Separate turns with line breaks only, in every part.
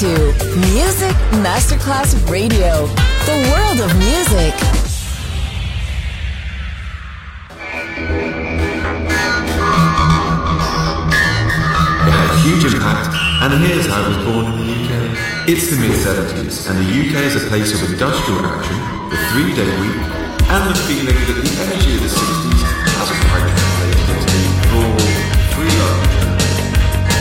to Music Masterclass Radio, the world of music.
It a huge impact, and here's how it was born in the UK. It's the mid-70s, and the UK is a place of industrial action, the three-day week, and the feeling that the energy of the 60s hasn't quite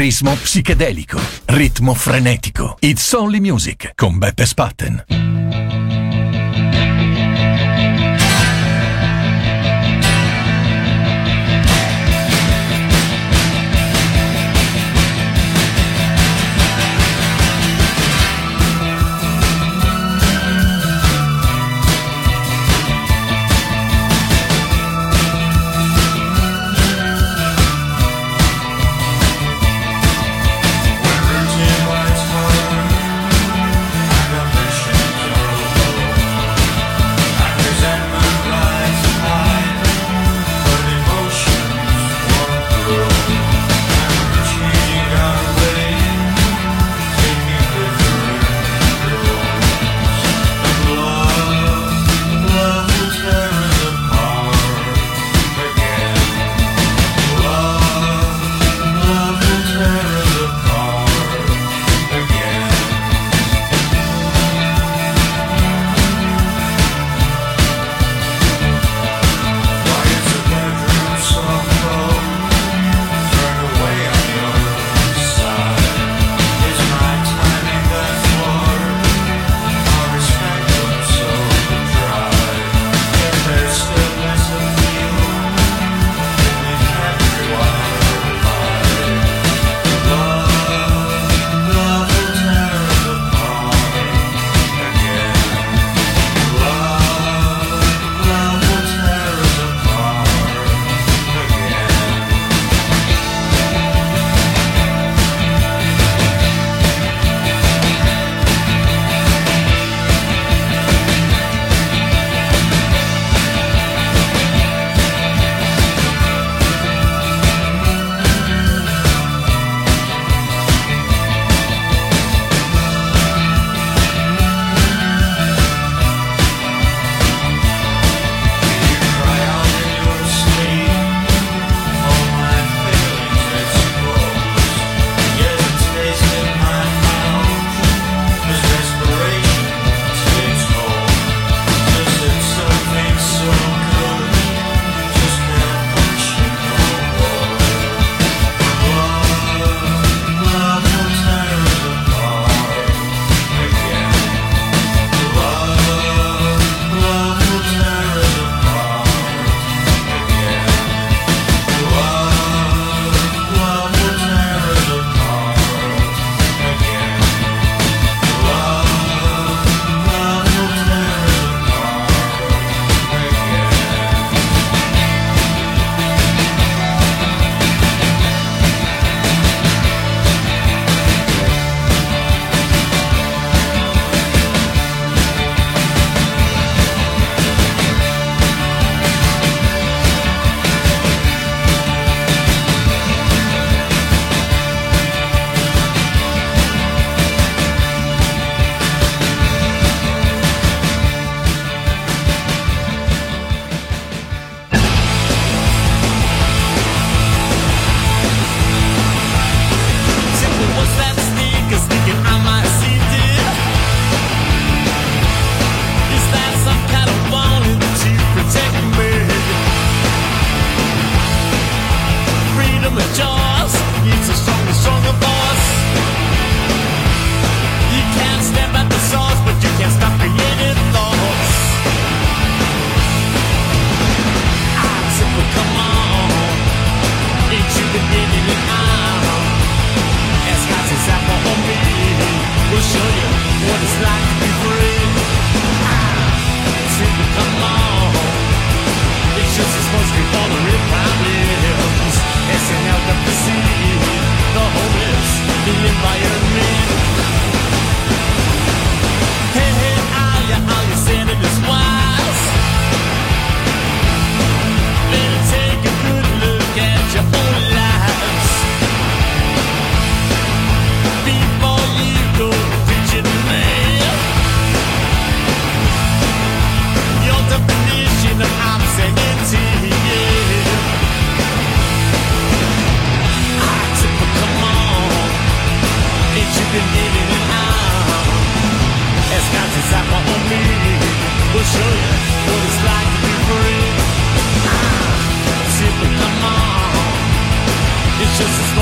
Chitarrismo psichedelico, ritmo frenetico. It's Only Music con Beppe Spatten.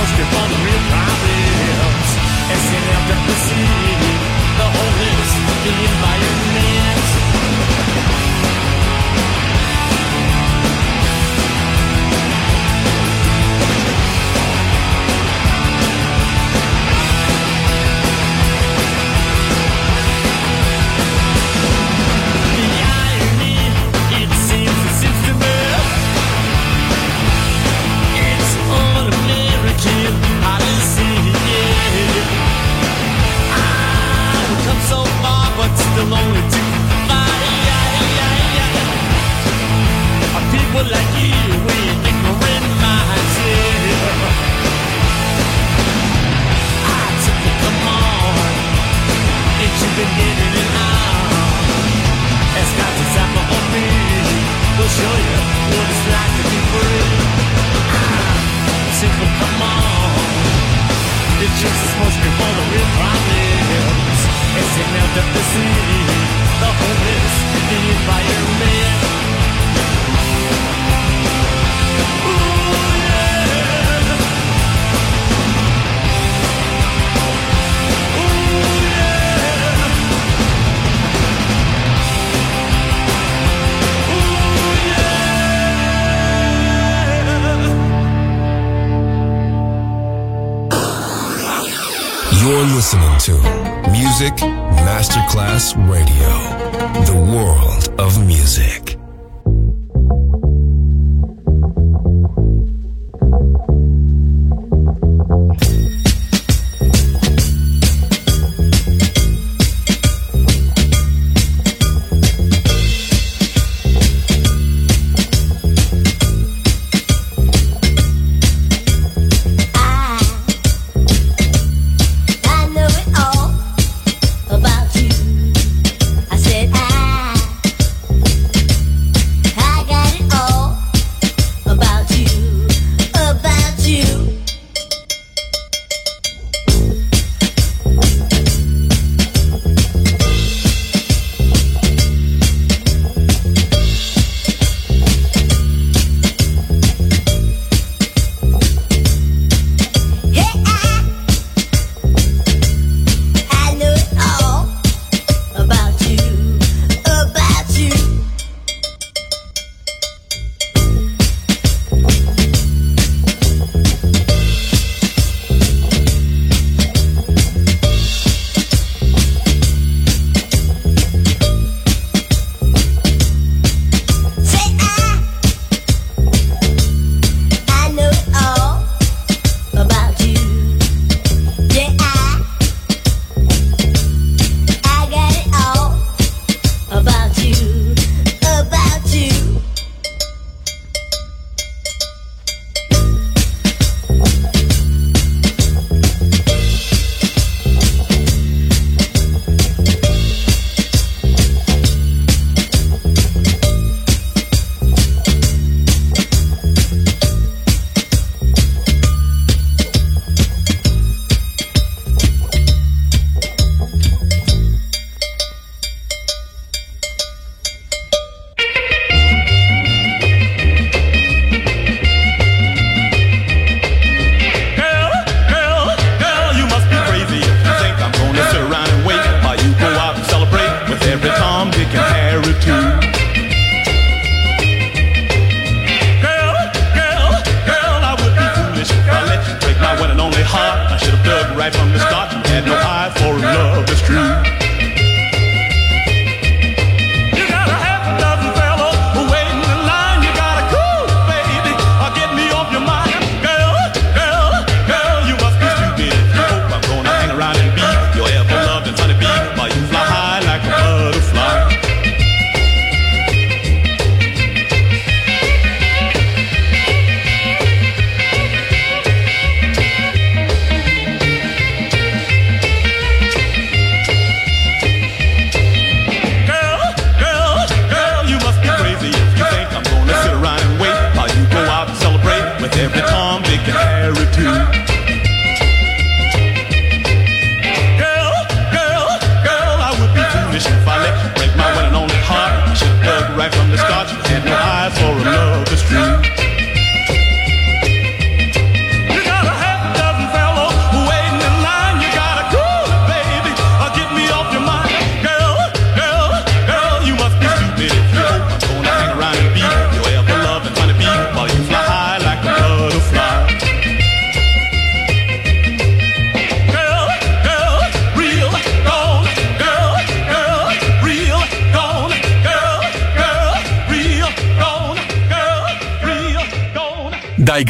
Just a smokescreen for the problems. SNL got